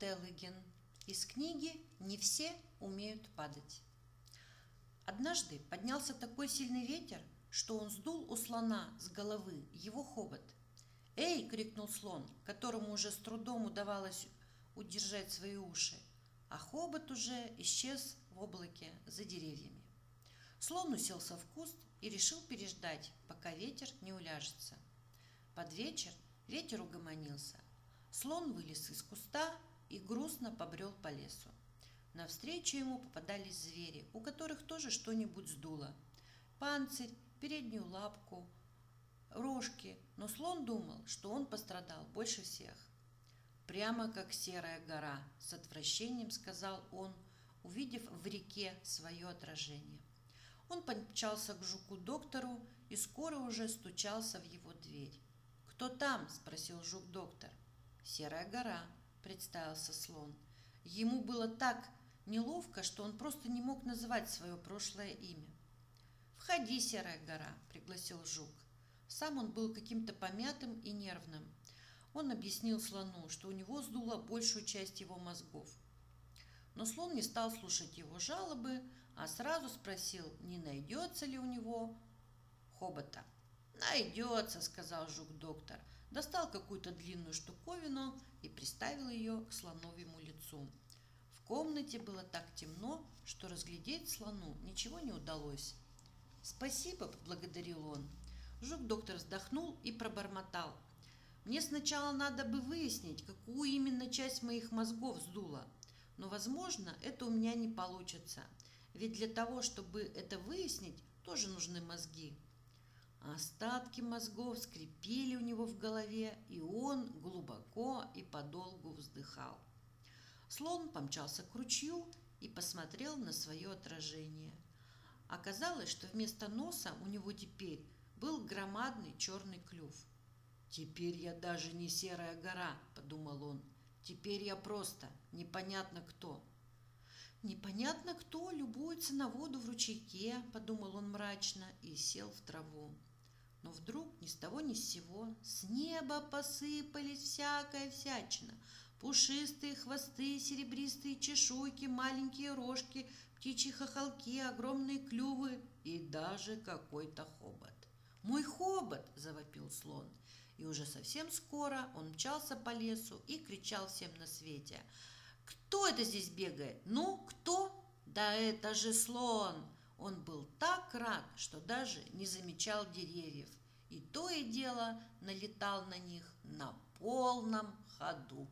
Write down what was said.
Теллиген из книги «Не все умеют падать». Однажды поднялся такой сильный ветер, что он сдул у слона с головы его хобот. «Эй!» — крикнул слон, которому уже с трудом удавалось удержать свои уши, а хобот уже исчез в облаке за деревьями. Слон уселся в куст и решил переждать, пока ветер не уляжется. Под вечер ветер угомонился. Слон вылез из куста и грустно побрел по лесу. Навстречу ему попадались звери, у которых тоже что-нибудь сдуло. Панцирь, переднюю лапку, рожки, но слон думал, что он пострадал больше всех. «Прямо как серая гора», — с отвращением сказал он, увидев в реке свое отражение. Он помчался к жуку-доктору и скоро уже стучался в его дверь. «Кто там?» – спросил жук-доктор. «Серая гора», – представился слон. Ему было так неловко, что он просто не мог называть свое прошлое имя. «Входи, Серая гора», – пригласил жук. Сам он был каким-то помятым и нервным. Он объяснил слону, что у него сдуло большую часть его мозгов. Но слон не стал слушать его жалобы, а сразу спросил, не найдется ли у него хобота. «Найдется», — сказал жук-доктор. Достал какую-то длинную штуковину и приставил ее к слоновьему лицу. В комнате было так темно, что разглядеть слону ничего не удалось. «Спасибо», — поблагодарил он. Жук-доктор вздохнул и пробормотал. «Мне сначала надо бы выяснить, какую именно часть моих мозгов сдуло но, возможно, это у меня не получится. Ведь для того, чтобы это выяснить, тоже нужны мозги. Остатки мозгов скрипели у него в голове, и он глубоко и подолгу вздыхал. Слон помчался к ручью и посмотрел на свое отражение. Оказалось, что вместо носа у него теперь был громадный черный клюв. «Теперь я даже не серая гора», — подумал он, — Теперь я просто непонятно кто. Непонятно кто любуется на воду в ручейке, подумал он мрачно и сел в траву. Но вдруг ни с того ни с сего с неба посыпались всякая всячина. Пушистые хвосты, серебристые чешуйки, маленькие рожки, птичьи хохолки, огромные клювы и даже какой-то хобот. «Мой хобот!» – завопил слон – и уже совсем скоро он мчался по лесу и кричал всем на свете. «Кто это здесь бегает? Ну, кто?» «Да это же слон!» Он был так рад, что даже не замечал деревьев, и то и дело налетал на них на полном ходу.